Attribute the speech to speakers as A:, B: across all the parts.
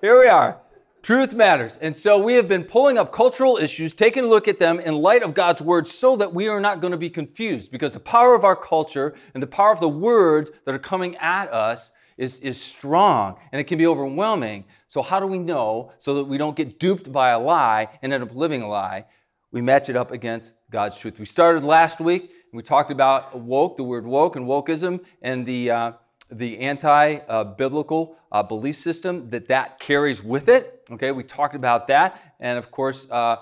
A: Here we are. Truth matters. And so we have been pulling up cultural issues, taking a look at them in light of God's word so that we are not going to be confused because the power of our culture and the power of the words that are coming at us is, is strong and it can be overwhelming. So, how do we know so that we don't get duped by a lie and end up living a lie? We match it up against God's truth. We started last week and we talked about woke, the word woke and wokeism, and the, uh, the anti-biblical uh, belief system that that carries with it. Okay, we talked about that, and of course, uh,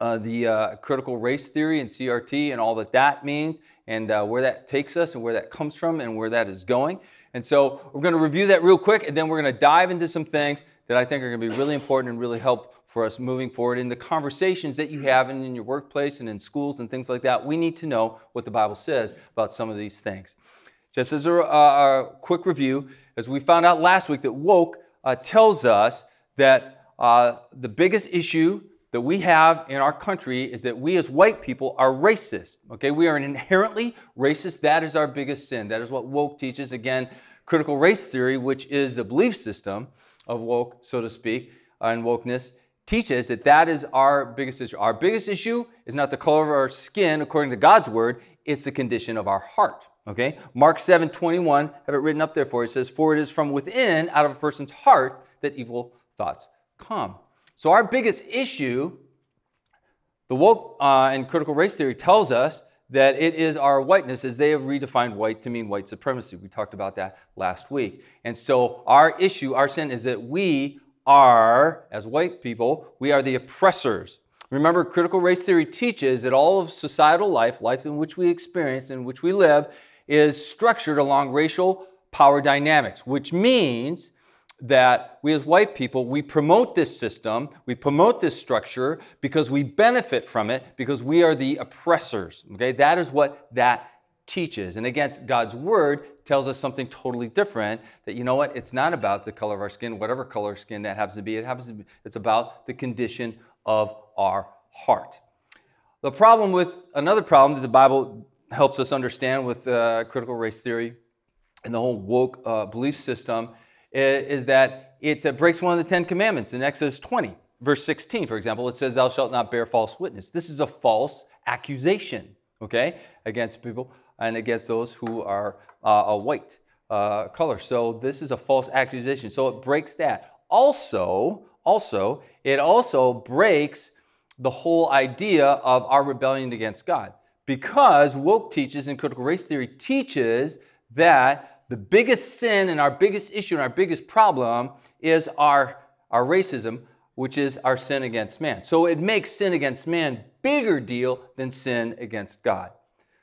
A: uh, the uh, critical race theory and CRT and all that that means, and uh, where that takes us, and where that comes from, and where that is going. And so, we're going to review that real quick, and then we're going to dive into some things that I think are going to be really important and really help for us moving forward in the conversations that you have in, in your workplace and in schools and things like that. We need to know what the Bible says about some of these things. Just as a, a quick review, as we found out last week, that woke uh, tells us that uh, the biggest issue that we have in our country is that we as white people are racist. Okay, we are inherently racist. That is our biggest sin. That is what woke teaches. Again, critical race theory, which is the belief system of woke, so to speak, and wokeness, teaches that that is our biggest issue. Our biggest issue is not the color of our skin, according to God's word, it's the condition of our heart. Okay? Mark 7 21, have it written up there for you. It says, For it is from within, out of a person's heart, that evil thoughts come. So, our biggest issue, the woke uh, and critical race theory tells us that it is our whiteness, as they have redefined white to mean white supremacy. We talked about that last week. And so, our issue, our sin, is that we are, as white people, we are the oppressors. Remember, critical race theory teaches that all of societal life, life in which we experience, in which we live, is structured along racial power dynamics, which means that we as white people, we promote this system, we promote this structure because we benefit from it, because we are the oppressors. Okay, that is what that teaches. And against God's word tells us something totally different that you know what, it's not about the color of our skin, whatever color skin that happens to be, it happens to be, it's about the condition of our heart. The problem with another problem that the Bible helps us understand with uh, critical race theory and the whole woke uh, belief system is, is that it uh, breaks one of the Ten Commandments in Exodus 20, verse 16, for example. It says, Thou shalt not bear false witness. This is a false accusation, okay, against people and against those who are uh, a white uh, color. So this is a false accusation. So it breaks that. Also, also, it also breaks the whole idea of our rebellion against God. Because woke teaches and critical race theory teaches that the biggest sin and our biggest issue and our biggest problem is our, our racism, which is our sin against man. So it makes sin against man bigger deal than sin against God.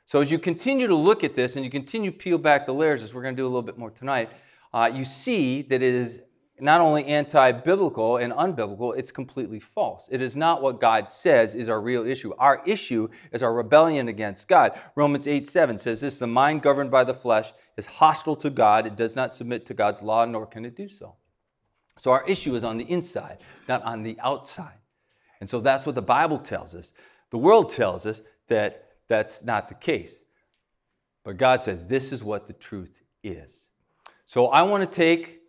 A: So as you continue to look at this and you continue to peel back the layers, as we're going to do a little bit more tonight, uh, you see that it is not only anti-biblical and unbiblical, it's completely false. It is not what God says is our real issue. Our issue is our rebellion against God. Romans 8, 7 says this, the mind governed by the flesh is hostile to God. It does not submit to God's law, nor can it do so. So our issue is on the inside, not on the outside. And so that's what the Bible tells us. The world tells us that that's not the case. But God says this is what the truth is. So I want to take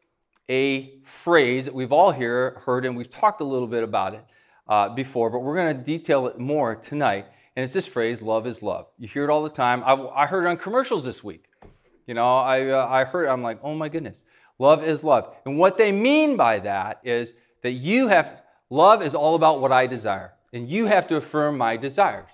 A: a phrase that we've all here heard and we've talked a little bit about it uh, before, but we're going to detail it more tonight. And it's this phrase, love is love. You hear it all the time. I, I heard it on commercials this week. You know, I, uh, I heard it, I'm like, oh my goodness. Love is love. And what they mean by that is that you have, love is all about what I desire. And you have to affirm my desires.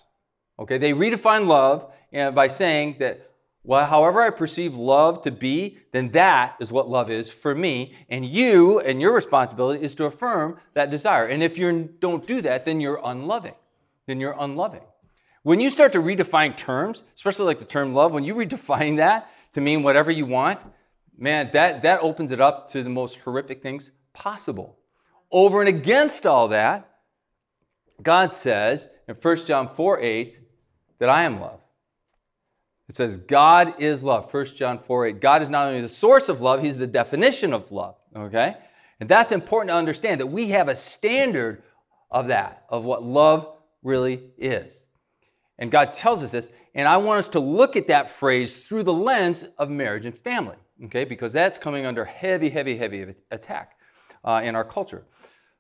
A: Okay, they redefine love uh, by saying that well, however I perceive love to be, then that is what love is for me. And you and your responsibility is to affirm that desire. And if you don't do that, then you're unloving. Then you're unloving. When you start to redefine terms, especially like the term love, when you redefine that to mean whatever you want, man, that, that opens it up to the most horrific things possible. Over and against all that, God says in 1 John 4 8 that I am love. It says, God is love. 1 John 4 8. God is not only the source of love, He's the definition of love. Okay? And that's important to understand that we have a standard of that, of what love really is. And God tells us this. And I want us to look at that phrase through the lens of marriage and family, okay? Because that's coming under heavy, heavy, heavy attack. uh, in our culture.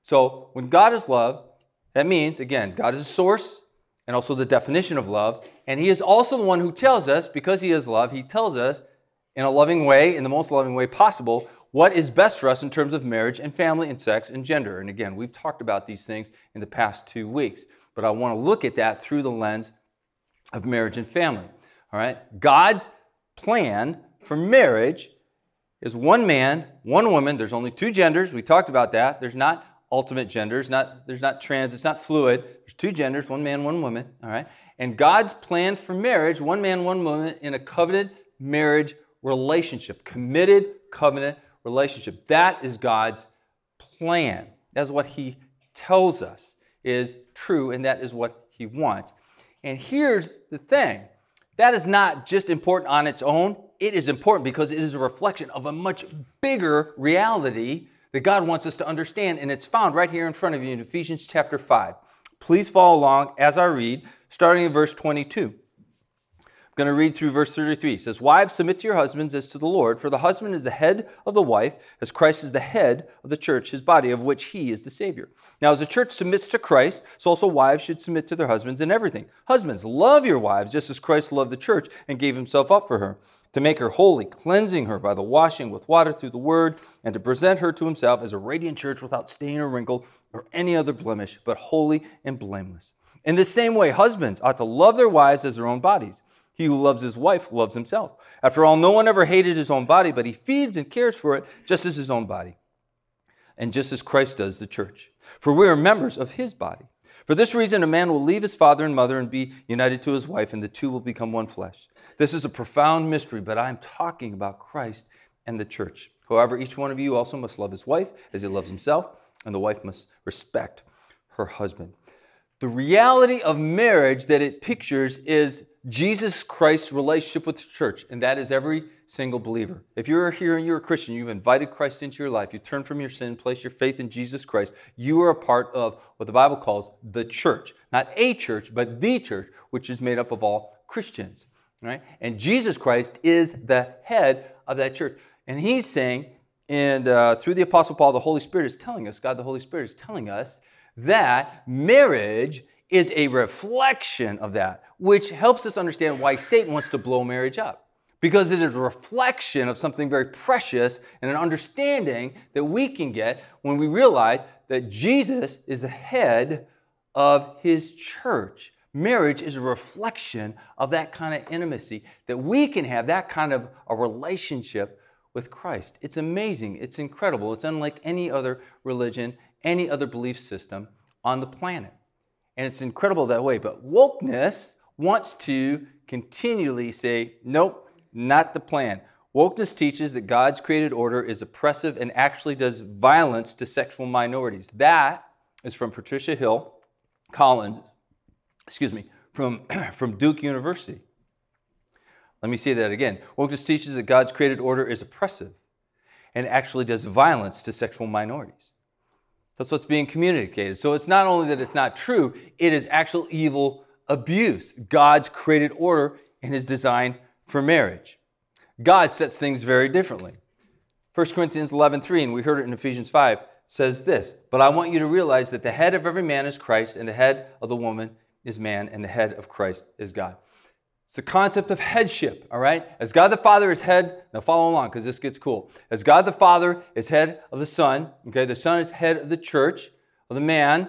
A: So when God is love, that means, again, God is a source and also the definition of love. And He is also the one who tells us, because He is love, He tells us in a loving way, in the most loving way possible, what is best for us in terms of marriage and family and sex and gender. And again, we've talked about these things in the past two weeks, but I want to look at that through the lens of marriage and family. All right? God's plan for marriage is one man, one woman. There's only two genders. We talked about that. There's not ultimate genders, not there's not trans, it's not fluid. There's two genders, one man, one woman, all right? And God's plan for marriage, one man, one woman in a covenant marriage relationship, committed covenant relationship. That is God's plan. That's what he tells us is true and that is what he wants. And here's the thing. That is not just important on its own. It is important because it is a reflection of a much bigger reality that God wants us to understand, and it's found right here in front of you in Ephesians chapter 5. Please follow along as I read, starting in verse 22 going to read through verse 33. It says, Wives, submit to your husbands as to the Lord, for the husband is the head of the wife, as Christ is the head of the church, his body, of which he is the Savior. Now, as the church submits to Christ, so also wives should submit to their husbands in everything. Husbands, love your wives, just as Christ loved the church and gave himself up for her, to make her holy, cleansing her by the washing with water through the word, and to present her to himself as a radiant church without stain or wrinkle or any other blemish, but holy and blameless. In the same way, husbands ought to love their wives as their own bodies. He who loves his wife loves himself. After all, no one ever hated his own body, but he feeds and cares for it just as his own body, and just as Christ does the church. For we are members of his body. For this reason, a man will leave his father and mother and be united to his wife, and the two will become one flesh. This is a profound mystery, but I am talking about Christ and the church. However, each one of you also must love his wife as he loves himself, and the wife must respect her husband. The reality of marriage that it pictures is Jesus Christ's relationship with the church, and that is every single believer. If you're here and you're a Christian, you've invited Christ into your life, you turn from your sin, place your faith in Jesus Christ, you are a part of what the Bible calls the church. Not a church, but the church, which is made up of all Christians. Right? And Jesus Christ is the head of that church. And he's saying, and uh, through the Apostle Paul, the Holy Spirit is telling us, God the Holy Spirit is telling us that marriage is a reflection of that, which helps us understand why Satan wants to blow marriage up. Because it is a reflection of something very precious and an understanding that we can get when we realize that Jesus is the head of his church. Marriage is a reflection of that kind of intimacy, that we can have that kind of a relationship with Christ. It's amazing. It's incredible. It's unlike any other religion, any other belief system on the planet. And it's incredible that way. But wokeness wants to continually say, nope, not the plan. Wokeness teaches that God's created order is oppressive and actually does violence to sexual minorities. That is from Patricia Hill Collins, excuse me, from, from Duke University. Let me say that again. Wokeness teaches that God's created order is oppressive and actually does violence to sexual minorities. That's what's being communicated. So it's not only that it's not true, it is actual evil abuse. God's created order and his design for marriage. God sets things very differently. 1 Corinthians 11:3 and we heard it in Ephesians 5 says this, "But I want you to realize that the head of every man is Christ and the head of the woman is man and the head of Christ is God." It's the concept of headship, all right? As God the Father is head, now follow along because this gets cool. As God the Father is head of the Son, okay, the Son is head of the church, of the man,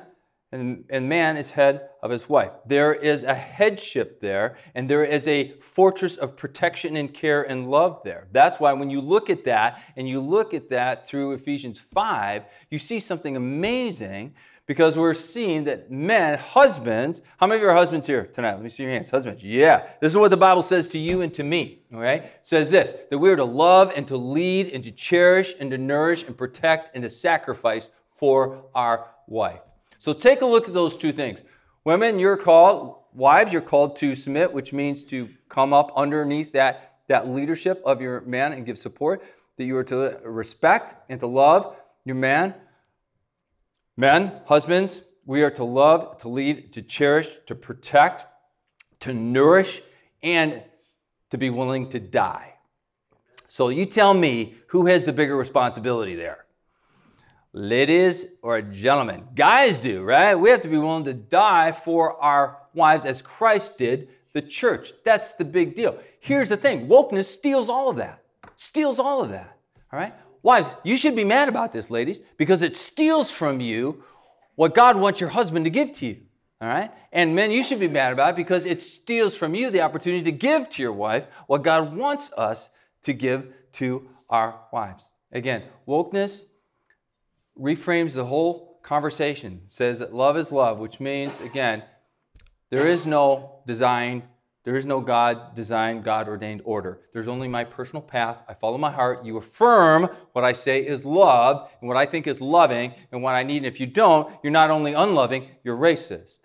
A: and, and man is head of his wife. There is a headship there, and there is a fortress of protection and care and love there. That's why when you look at that, and you look at that through Ephesians 5, you see something amazing because we're seeing that men, husbands, how many of you are husbands here tonight? Let me see your hands. Husbands, yeah. This is what the Bible says to you and to me, okay? It says this that we are to love and to lead and to cherish and to nourish and protect and to sacrifice for our wife. So take a look at those two things. Women, you're called, wives, you're called to submit, which means to come up underneath that, that leadership of your man and give support, that you are to respect and to love your man Men, husbands, we are to love, to lead, to cherish, to protect, to nourish, and to be willing to die. So you tell me who has the bigger responsibility there? Ladies or gentlemen, guys do, right? We have to be willing to die for our wives as Christ did the church. That's the big deal. Here's the thing wokeness steals all of that, steals all of that. All right? Wives, you should be mad about this, ladies, because it steals from you what God wants your husband to give to you. All right? And men, you should be mad about it because it steals from you the opportunity to give to your wife what God wants us to give to our wives. Again, wokeness reframes the whole conversation, says that love is love, which means, again, there is no design, there is no God designed, God ordained order. There's only my personal path. I follow my heart. You affirm what I say is love and what I think is loving and what I need. And if you don't, you're not only unloving, you're racist.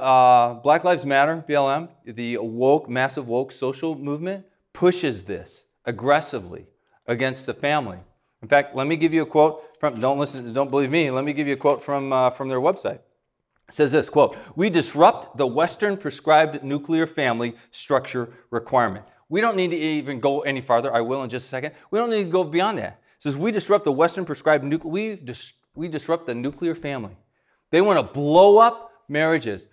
A: uh, Black Lives Matter, BLM, the woke, massive woke social movement pushes this aggressively against the family. In fact, let me give you a quote from, don't listen, don't believe me, let me give you a quote from, uh, from their website. Says this quote, we disrupt the Western prescribed nuclear family structure requirement. We don't need to even go any farther. I will in just a second. We don't need to go beyond that. It says we disrupt the Western prescribed nuclear, we, dis- we disrupt the nuclear family. They want to blow up marriages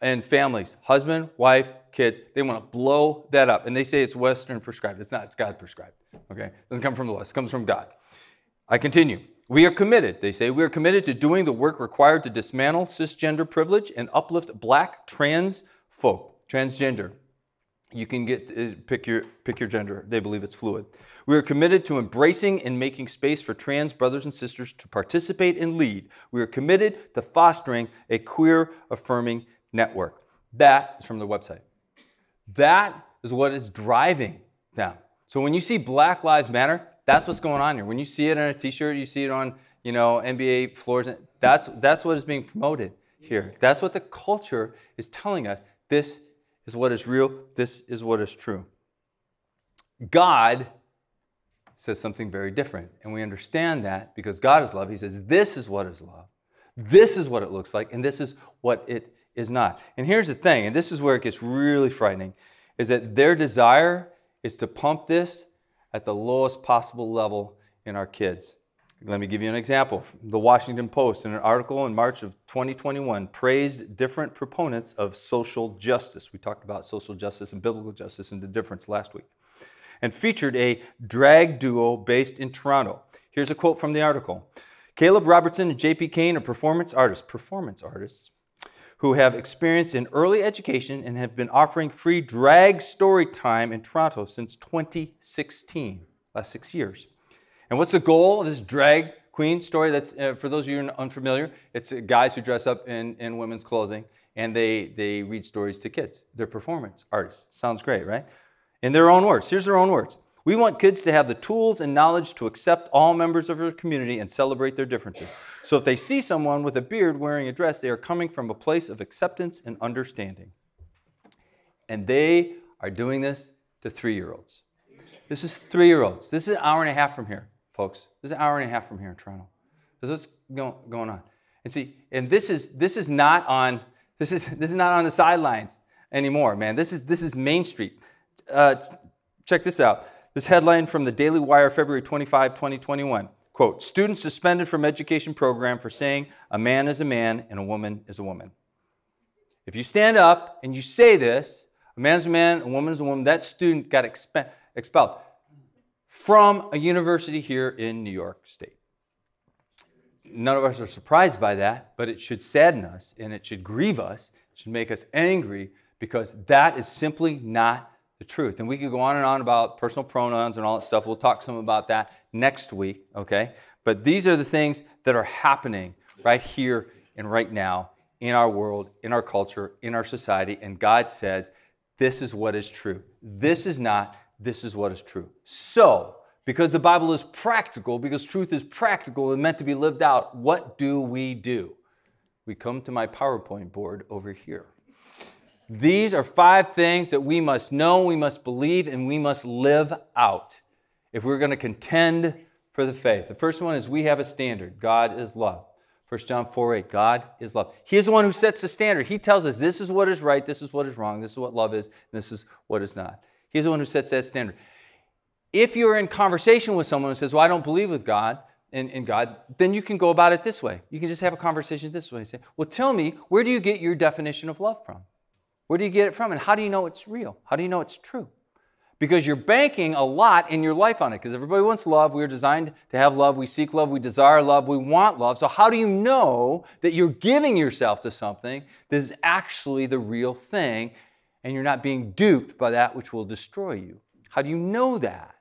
A: and families, husband, wife, kids. They want to blow that up. And they say it's Western prescribed. It's not, it's God prescribed. Okay? It doesn't come from the West, it comes from God. I continue. We are committed, they say, we are committed to doing the work required to dismantle cisgender privilege and uplift black trans folk, transgender. You can get uh, pick your pick your gender. They believe it's fluid. We are committed to embracing and making space for trans brothers and sisters to participate and lead. We are committed to fostering a queer affirming network. That is from the website. That is what is driving them. So when you see Black Lives Matter, that's what's going on here. When you see it on a T-shirt, you see it on you know NBA floors. That's that's what is being promoted here. That's what the culture is telling us. This is what is real. This is what is true. God says something very different, and we understand that because God is love. He says this is what is love. This is what it looks like, and this is what it is not. And here's the thing, and this is where it gets really frightening, is that their desire is to pump this at the lowest possible level in our kids. Let me give you an example. The Washington Post, in an article in March of 2021, praised different proponents of social justice. We talked about social justice and biblical justice and the difference last week, and featured a drag duo based in Toronto. Here's a quote from the article Caleb Robertson and JP Kane are performance artists. Performance artists who have experience in early education and have been offering free drag story time in Toronto since 2016, last six years. And what's the goal of this drag queen story? That's uh, for those of you unfamiliar. It's uh, guys who dress up in, in women's clothing and they they read stories to kids. They're performance artists. Sounds great, right? In their own words. Here's their own words. We want kids to have the tools and knowledge to accept all members of our community and celebrate their differences. So if they see someone with a beard wearing a dress, they are coming from a place of acceptance and understanding. And they are doing this to three year olds. This is three year olds. This is an hour and a half from here, folks. This is an hour and a half from here in Toronto. This is what's going on. And see, and this is this is not on this is this is not on the sidelines anymore, man. This is this is Main Street. Uh, check this out. This headline from the Daily Wire, February 25, 2021. Quote, students suspended from education program for saying a man is a man and a woman is a woman. If you stand up and you say this, a man is a man, a woman is a woman, that student got expe- expelled from a university here in New York State. None of us are surprised by that, but it should sadden us and it should grieve us, it should make us angry because that is simply not the truth. And we could go on and on about personal pronouns and all that stuff. We'll talk some about that next week, okay? But these are the things that are happening right here and right now in our world, in our culture, in our society. And God says, this is what is true. This is not, this is what is true. So, because the Bible is practical, because truth is practical and meant to be lived out, what do we do? We come to my PowerPoint board over here. These are five things that we must know, we must believe, and we must live out if we're going to contend for the faith. The first one is we have a standard God is love. 1 John 4 8, God is love. He is the one who sets the standard. He tells us this is what is right, this is what is wrong, this is what love is, this is what is not. He's the one who sets that standard. If you're in conversation with someone who says, Well, I don't believe with God, in, in God, then you can go about it this way. You can just have a conversation this way. Say, well, tell me, where do you get your definition of love from? Where do you get it from? And how do you know it's real? How do you know it's true? Because you're banking a lot in your life on it. Because everybody wants love. We're designed to have love. We seek love. We desire love. We want love. So, how do you know that you're giving yourself to something that is actually the real thing and you're not being duped by that which will destroy you? How do you know that?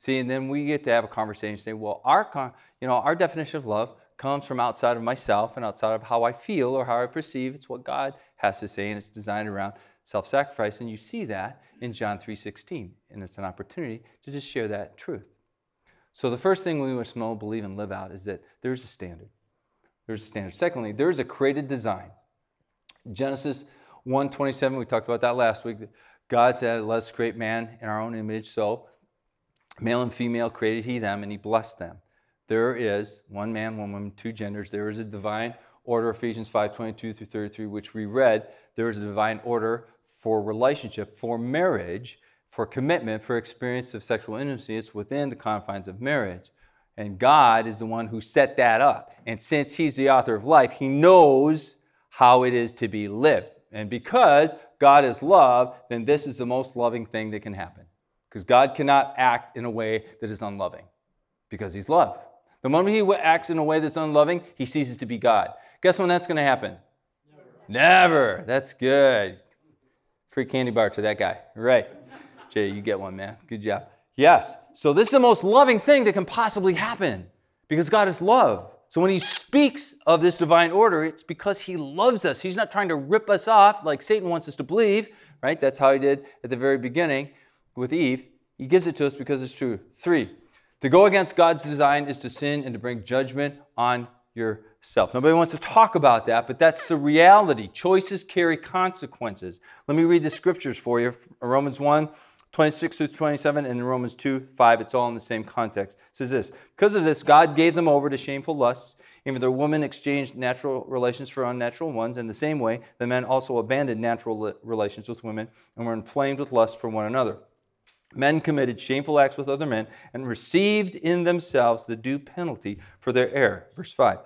A: See, and then we get to have a conversation and say, well, our, you know, our definition of love comes from outside of myself and outside of how I feel or how I perceive. It's what God has to say, and it's designed around self-sacrifice. And you see that in John 3.16. And it's an opportunity to just share that truth. So the first thing we must know, believe, and live out is that there's a standard. There's a standard. Secondly, there's a created design. Genesis 1.27, we talked about that last week. God said, let's create man in our own image. So Male and female created he them, and he blessed them. There is one man, one woman, two genders. There is a divine order, Ephesians 5 22 through 33, which we read. There is a divine order for relationship, for marriage, for commitment, for experience of sexual intimacy. It's within the confines of marriage. And God is the one who set that up. And since He's the author of life, He knows how it is to be lived. And because God is love, then this is the most loving thing that can happen. Because God cannot act in a way that is unloving because He's love. The moment He acts in a way that's unloving, He ceases to be God. Guess when that's going to happen? Never. Never. That's good. Free candy bar to that guy. Right. Jay, you get one, man. Good job. Yes. So this is the most loving thing that can possibly happen because God is love. So when he speaks of this divine order, it's because he loves us. He's not trying to rip us off like Satan wants us to believe, right? That's how he did at the very beginning with Eve, he gives it to us because it's true. Three, to go against God's design is to sin and to bring judgment on yourself. Nobody wants to talk about that, but that's the reality. Choices carry consequences. Let me read the scriptures for you Romans 1. 26 through 27 and Romans 2, 5, it's all in the same context. It says this Because of this, God gave them over to shameful lusts. Even the women exchanged natural relations for unnatural ones. In the same way, the men also abandoned natural relations with women and were inflamed with lust for one another. Men committed shameful acts with other men and received in themselves the due penalty for their error. Verse 5.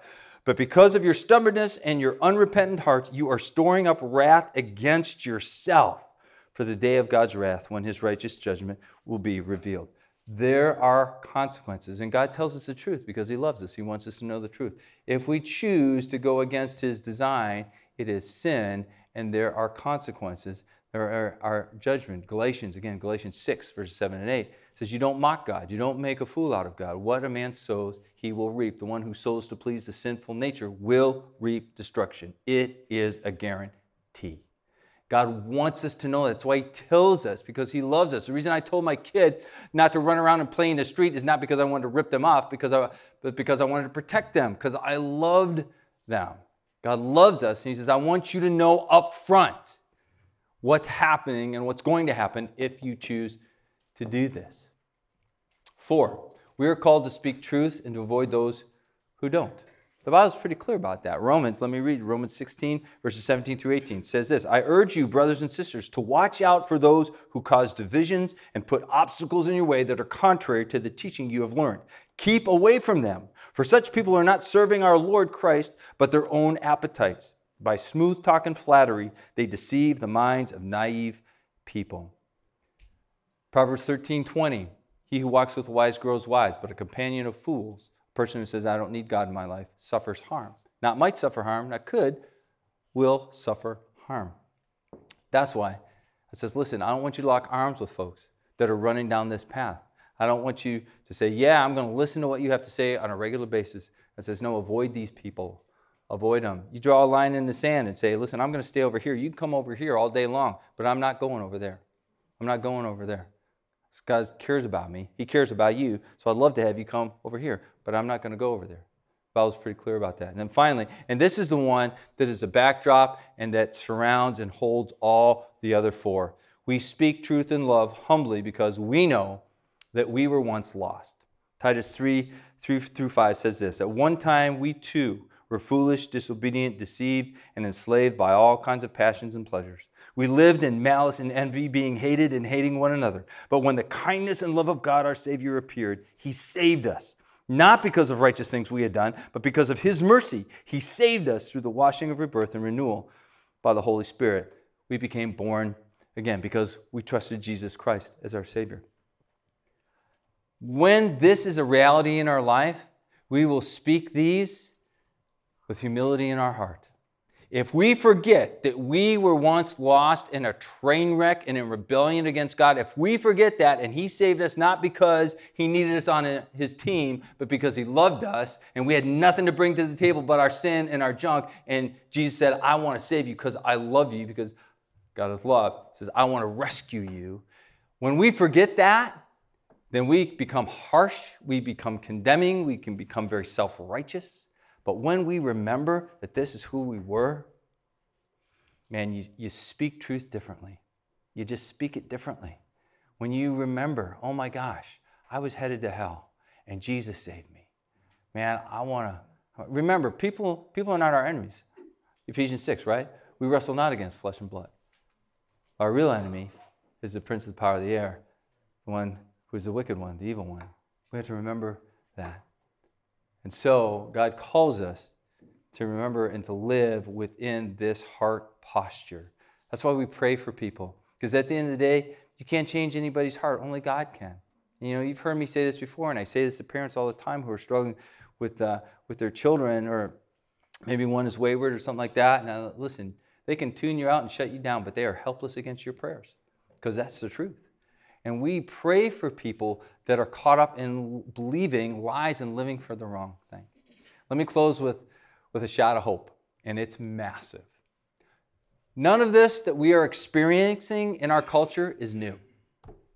A: But because of your stubbornness and your unrepentant hearts, you are storing up wrath against yourself for the day of God's wrath when his righteous judgment will be revealed. There are consequences, and God tells us the truth because he loves us. He wants us to know the truth. If we choose to go against his design, it is sin, and there are consequences our, our judgment. Galatians, again, Galatians 6, verses 7 and 8 says, You don't mock God. You don't make a fool out of God. What a man sows, he will reap. The one who sows to please the sinful nature will reap destruction. It is a guarantee. God wants us to know that. That's why He tells us, because He loves us. The reason I told my kid not to run around and play in the street is not because I wanted to rip them off, because I, but because I wanted to protect them, because I loved them. God loves us, and He says, I want you to know up front what's happening and what's going to happen if you choose to do this. Four, we are called to speak truth and to avoid those who don't. The Bible is pretty clear about that. Romans, let me read Romans 16, verses 17 through 18 says this I urge you, brothers and sisters, to watch out for those who cause divisions and put obstacles in your way that are contrary to the teaching you have learned. Keep away from them, for such people are not serving our Lord Christ, but their own appetites. By smooth talk and flattery, they deceive the minds of naive people. Proverbs 13 20. He who walks with wise grows wise, but a companion of fools, a person who says, I don't need God in my life, suffers harm. Not might suffer harm, not could, will suffer harm. That's why it says, listen, I don't want you to lock arms with folks that are running down this path. I don't want you to say, yeah, I'm going to listen to what you have to say on a regular basis. It says, no, avoid these people avoid them. You draw a line in the sand and say, listen, I'm going to stay over here. You can come over here all day long, but I'm not going over there. I'm not going over there. This guy cares about me. He cares about you. So I'd love to have you come over here, but I'm not going to go over there. The Bible's pretty clear about that. And then finally, and this is the one that is a backdrop and that surrounds and holds all the other four. We speak truth in love humbly because we know that we were once lost. Titus 3 3 through 5 says this At one time, we too were foolish, disobedient, deceived, and enslaved by all kinds of passions and pleasures. We lived in malice and envy, being hated and hating one another. But when the kindness and love of God our Savior appeared, He saved us not because of righteous things we had done, but because of his mercy. He saved us through the washing of rebirth and renewal by the Holy Spirit. We became born again because we trusted Jesus Christ as our Savior. When this is a reality in our life, we will speak these with humility in our heart. If we forget that we were once lost in a train wreck and in rebellion against God, if we forget that and He saved us not because He needed us on His team, but because He loved us and we had nothing to bring to the table but our sin and our junk, and Jesus said, I want to save you because I love you, because God is love, he says, I want to rescue you. When we forget that, then we become harsh, we become condemning, we can become very self righteous. But when we remember that this is who we were, man, you, you speak truth differently. You just speak it differently. When you remember, oh my gosh, I was headed to hell and Jesus saved me. Man, I want to remember people people are not our enemies. Ephesians 6, right? We wrestle not against flesh and blood. Our real enemy is the prince of the power of the air, the one who is the wicked one, the evil one. We have to remember that. And so God calls us to remember and to live within this heart posture. That's why we pray for people. Because at the end of the day, you can't change anybody's heart, only God can. You know, you've heard me say this before, and I say this to parents all the time who are struggling with, uh, with their children, or maybe one is wayward or something like that. Now, listen, they can tune you out and shut you down, but they are helpless against your prayers because that's the truth. And we pray for people that are caught up in believing lies and living for the wrong thing. Let me close with, with a shot of hope, and it's massive. None of this that we are experiencing in our culture is new.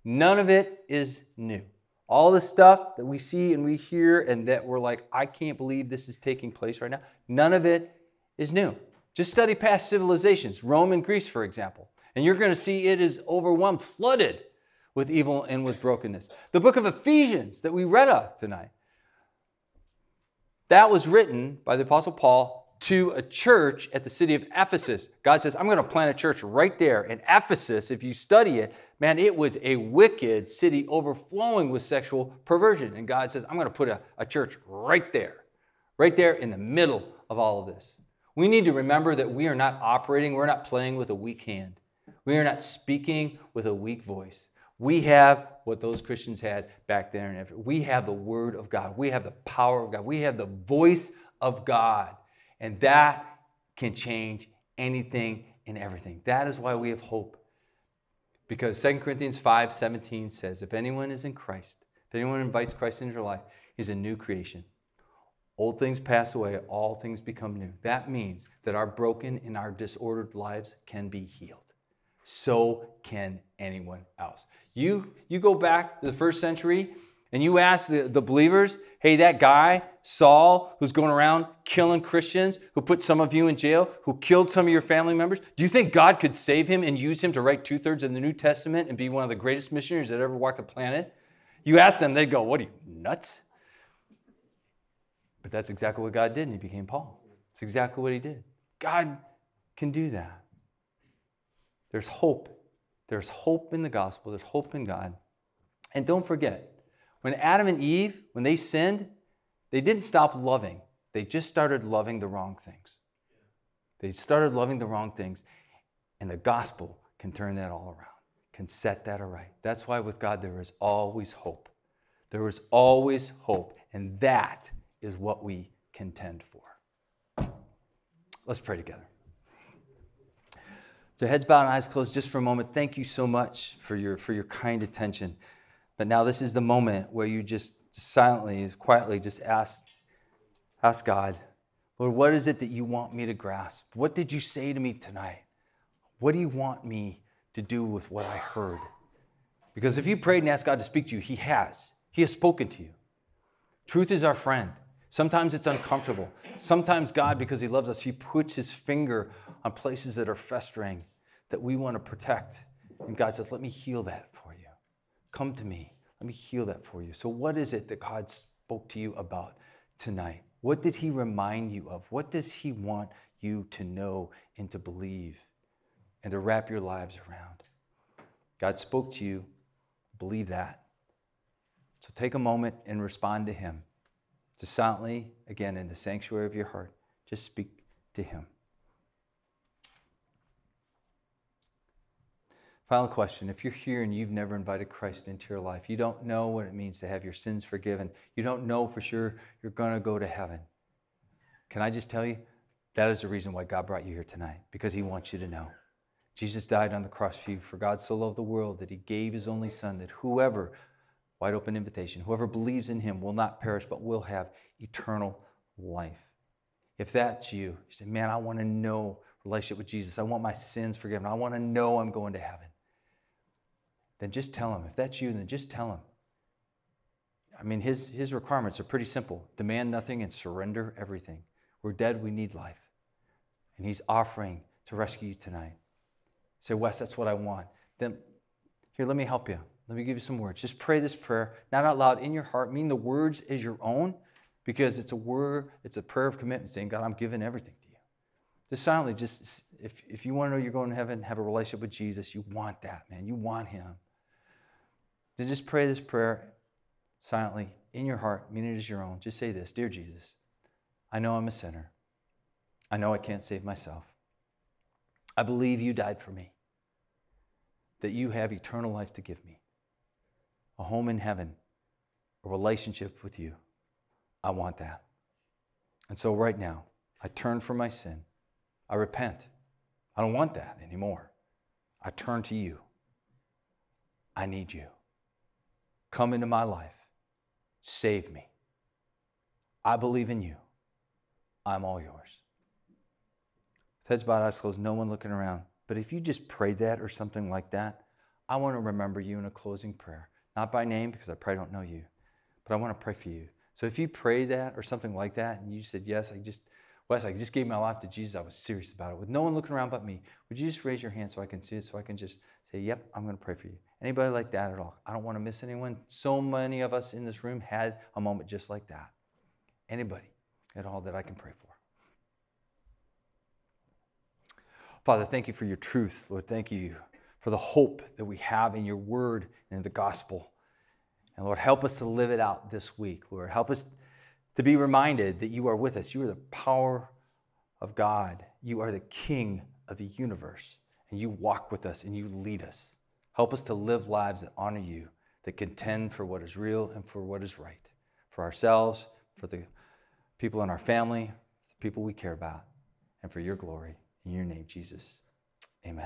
A: None of it is new. All the stuff that we see and we hear and that we're like, I can't believe this is taking place right now, none of it is new. Just study past civilizations, Rome and Greece, for example, and you're going to see it is overwhelmed, flooded with evil and with brokenness. The book of Ephesians that we read of tonight, that was written by the Apostle Paul to a church at the city of Ephesus. God says, I'm going to plant a church right there. In Ephesus, if you study it, man, it was a wicked city overflowing with sexual perversion. And God says, I'm going to put a, a church right there, right there in the middle of all of this. We need to remember that we are not operating, we're not playing with a weak hand. We are not speaking with a weak voice. We have what those Christians had back then. We have the Word of God. We have the power of God. We have the voice of God. And that can change anything and everything. That is why we have hope. Because 2 Corinthians 5 17 says, If anyone is in Christ, if anyone invites Christ into your life, he's a new creation. Old things pass away, all things become new. That means that our broken and our disordered lives can be healed. So can anyone else. You, you go back to the first century and you ask the, the believers, hey, that guy, Saul, who's going around killing Christians, who put some of you in jail, who killed some of your family members, do you think God could save him and use him to write two thirds of the New Testament and be one of the greatest missionaries that ever walked the planet? You ask them, they go, what are you, nuts? But that's exactly what God did, and he became Paul. It's exactly what he did. God can do that. There's hope. There's hope in the gospel, there's hope in God. And don't forget, when Adam and Eve, when they sinned, they didn't stop loving. They just started loving the wrong things. They started loving the wrong things. And the gospel can turn that all around, can set that aright. That's why with God there is always hope. There is always hope. And that is what we contend for. Let's pray together. So heads bowed and eyes closed just for a moment. Thank you so much for your, for your kind attention. But now this is the moment where you just silently, quietly just ask, ask God, Lord, what is it that you want me to grasp? What did you say to me tonight? What do you want me to do with what I heard? Because if you prayed and asked God to speak to you, He has. He has spoken to you. Truth is our friend. Sometimes it's uncomfortable. Sometimes God, because He loves us, He puts His finger on places that are festering that we want to protect. And God says, Let me heal that for you. Come to me. Let me heal that for you. So, what is it that God spoke to you about tonight? What did He remind you of? What does He want you to know and to believe and to wrap your lives around? God spoke to you. Believe that. So, take a moment and respond to Him. to silently, again, in the sanctuary of your heart, just speak to Him. Final question. If you're here and you've never invited Christ into your life, you don't know what it means to have your sins forgiven, you don't know for sure you're going to go to heaven. Can I just tell you? That is the reason why God brought you here tonight, because He wants you to know. Jesus died on the cross for you. For God so loved the world that He gave His only Son, that whoever, wide open invitation, whoever believes in Him will not perish, but will have eternal life. If that's you, you say, Man, I want to know relationship with Jesus. I want my sins forgiven. I want to know I'm going to heaven then just tell him. If that's you, then just tell him. I mean, his, his requirements are pretty simple demand nothing and surrender everything. We're dead, we need life. And he's offering to rescue you tonight. Say, Wes, that's what I want. Then, here, let me help you. Let me give you some words. Just pray this prayer, not out loud, in your heart. Mean the words as your own, because it's a word, it's a prayer of commitment saying, God, I'm giving everything to you. Just silently, just if, if you want to know you're going to heaven, have a relationship with Jesus, you want that, man. You want him then just pray this prayer silently in your heart, meaning it as your own. Just say this Dear Jesus, I know I'm a sinner. I know I can't save myself. I believe you died for me, that you have eternal life to give me, a home in heaven, a relationship with you. I want that. And so right now, I turn from my sin. I repent. I don't want that anymore. I turn to you. I need you. Come into my life. Save me. I believe in you. I'm all yours. heads bowed, eyes closed, no one looking around. But if you just prayed that or something like that, I want to remember you in a closing prayer. Not by name, because I probably don't know you, but I want to pray for you. So if you prayed that or something like that, and you said, Yes, I just, Wes, I just gave my life to Jesus, I was serious about it, with no one looking around but me, would you just raise your hand so I can see it, so I can just say, Yep, I'm going to pray for you? Anybody like that at all? I don't want to miss anyone. So many of us in this room had a moment just like that. Anybody at all that I can pray for? Father, thank you for your truth. Lord, thank you for the hope that we have in your word and in the gospel. And Lord, help us to live it out this week. Lord, help us to be reminded that you are with us. You are the power of God. You are the king of the universe. And you walk with us and you lead us. Help us to live lives that honor you, that contend for what is real and for what is right, for ourselves, for the people in our family, the people we care about, and for your glory. In your name, Jesus. Amen.